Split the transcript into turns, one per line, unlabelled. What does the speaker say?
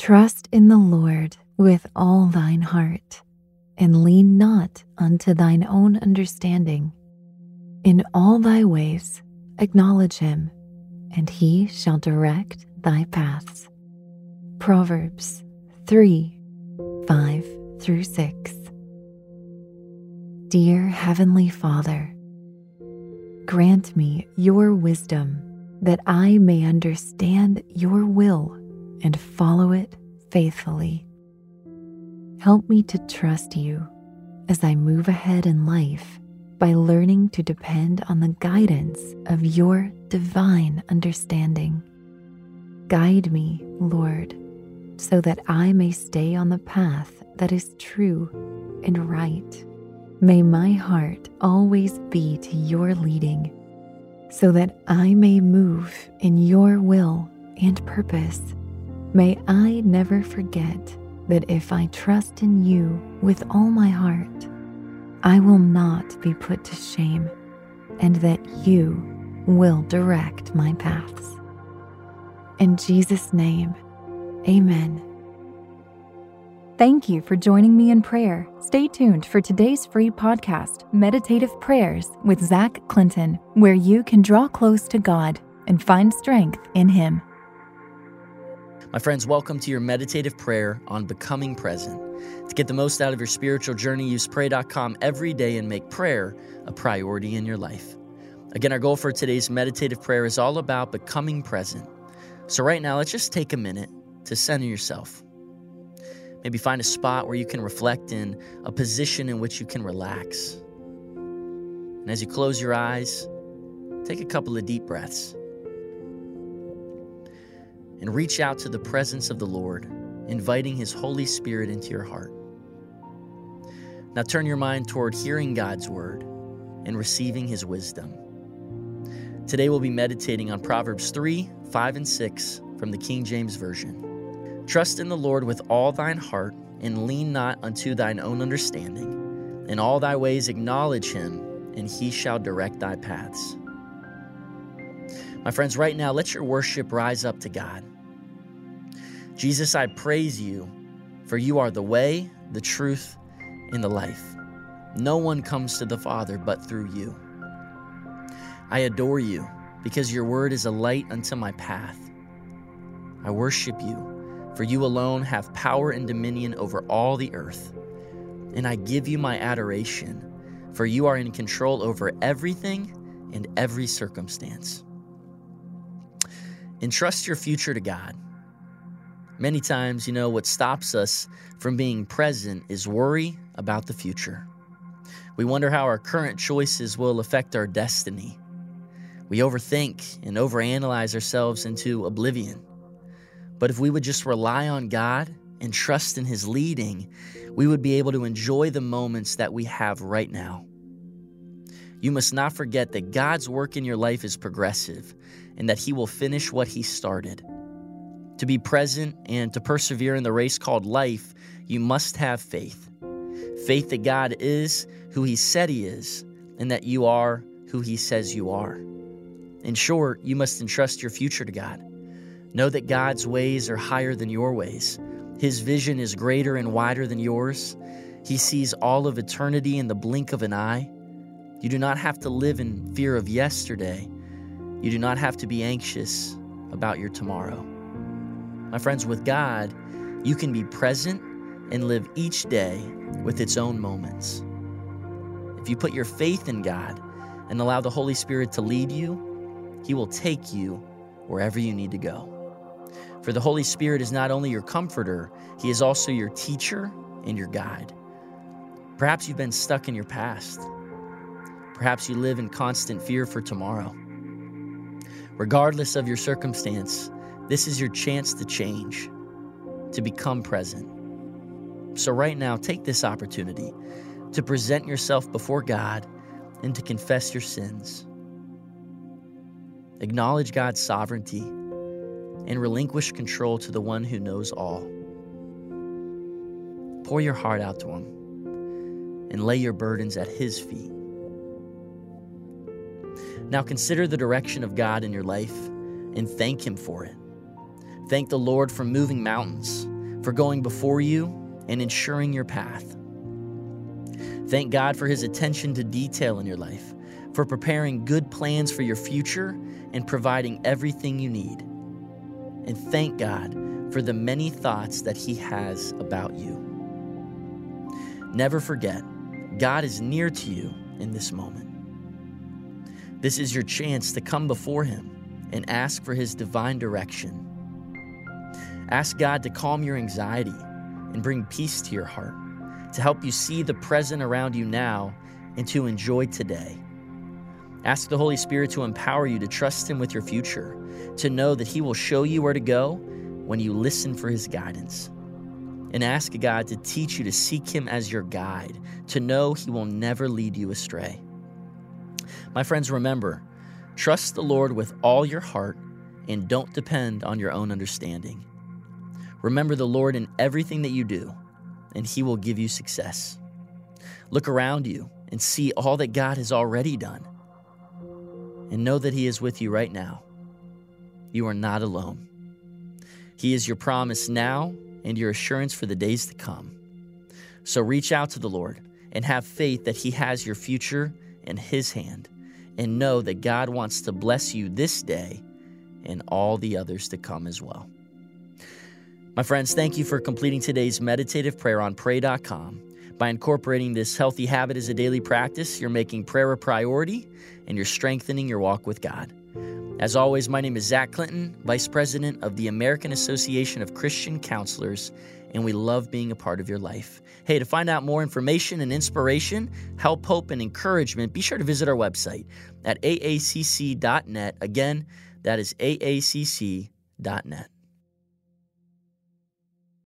Trust in the Lord with all thine heart, and lean not unto thine own understanding. In all thy ways acknowledge him, and he shall direct thy paths. Proverbs 3 5 through 6. Dear Heavenly Father, grant me your wisdom that I may understand your will and follow it faithfully. Help me to trust you as I move ahead in life by learning to depend on the guidance of your divine understanding. Guide me, Lord, so that I may stay on the path that is true and right. May my heart always be to your leading, so that I may move in your will and purpose. May I never forget that if I trust in you with all my heart, I will not be put to shame, and that you will direct my paths. In Jesus' name, amen.
Thank you for joining me in prayer. Stay tuned for today's free podcast, Meditative Prayers with Zach Clinton, where you can draw close to God and find strength in Him.
My friends, welcome to your meditative prayer on becoming present. To get the most out of your spiritual journey, use pray.com every day and make prayer a priority in your life. Again, our goal for today's meditative prayer is all about becoming present. So, right now, let's just take a minute to center yourself. Maybe find a spot where you can reflect in a position in which you can relax. And as you close your eyes, take a couple of deep breaths and reach out to the presence of the Lord, inviting His Holy Spirit into your heart. Now turn your mind toward hearing God's word and receiving His wisdom. Today we'll be meditating on Proverbs 3, 5, and 6 from the King James Version. Trust in the Lord with all thine heart, and lean not unto thine own understanding. In all thy ways acknowledge him, and he shall direct thy paths. My friends, right now, let your worship rise up to God. Jesus, I praise you, for you are the way, the truth, and the life. No one comes to the Father but through you. I adore you because your word is a light unto my path. I worship you for you alone have power and dominion over all the earth. And I give you my adoration, for you are in control over everything and every circumstance. Entrust your future to God. Many times, you know, what stops us from being present is worry about the future. We wonder how our current choices will affect our destiny. We overthink and overanalyze ourselves into oblivion. But if we would just rely on God and trust in His leading, we would be able to enjoy the moments that we have right now. You must not forget that God's work in your life is progressive and that He will finish what He started. To be present and to persevere in the race called life, you must have faith. Faith that God is who He said He is and that you are who He says you are. In short, you must entrust your future to God. Know that God's ways are higher than your ways. His vision is greater and wider than yours. He sees all of eternity in the blink of an eye. You do not have to live in fear of yesterday. You do not have to be anxious about your tomorrow. My friends, with God, you can be present and live each day with its own moments. If you put your faith in God and allow the Holy Spirit to lead you, He will take you wherever you need to go. For the Holy Spirit is not only your comforter, He is also your teacher and your guide. Perhaps you've been stuck in your past. Perhaps you live in constant fear for tomorrow. Regardless of your circumstance, this is your chance to change, to become present. So, right now, take this opportunity to present yourself before God and to confess your sins. Acknowledge God's sovereignty and relinquish control to the one who knows all. Pour your heart out to Him and lay your burdens at His feet. Now consider the direction of God in your life and thank Him for it. Thank the Lord for moving mountains for going before you and ensuring your path. Thank God for his attention to detail in your life, for preparing good plans for your future and providing everything you need. And thank God for the many thoughts that he has about you. Never forget, God is near to you in this moment. This is your chance to come before him and ask for his divine direction. Ask God to calm your anxiety and bring peace to your heart, to help you see the present around you now and to enjoy today. Ask the Holy Spirit to empower you to trust Him with your future, to know that He will show you where to go when you listen for His guidance. And ask God to teach you to seek Him as your guide, to know He will never lead you astray. My friends, remember trust the Lord with all your heart and don't depend on your own understanding. Remember the Lord in everything that you do, and He will give you success. Look around you and see all that God has already done. And know that He is with you right now. You are not alone. He is your promise now and your assurance for the days to come. So reach out to the Lord and have faith that He has your future in His hand, and know that God wants to bless you this day and all the others to come as well. My friends, thank you for completing today's meditative prayer on pray.com. By incorporating this healthy habit as a daily practice, you're making prayer a priority and you're strengthening your walk with God. As always, my name is Zach Clinton, Vice President of the American Association of Christian Counselors, and we love being a part of your life. Hey, to find out more information and inspiration, help, hope, and encouragement, be sure to visit our website at aacc.net. Again, that is aacc.net.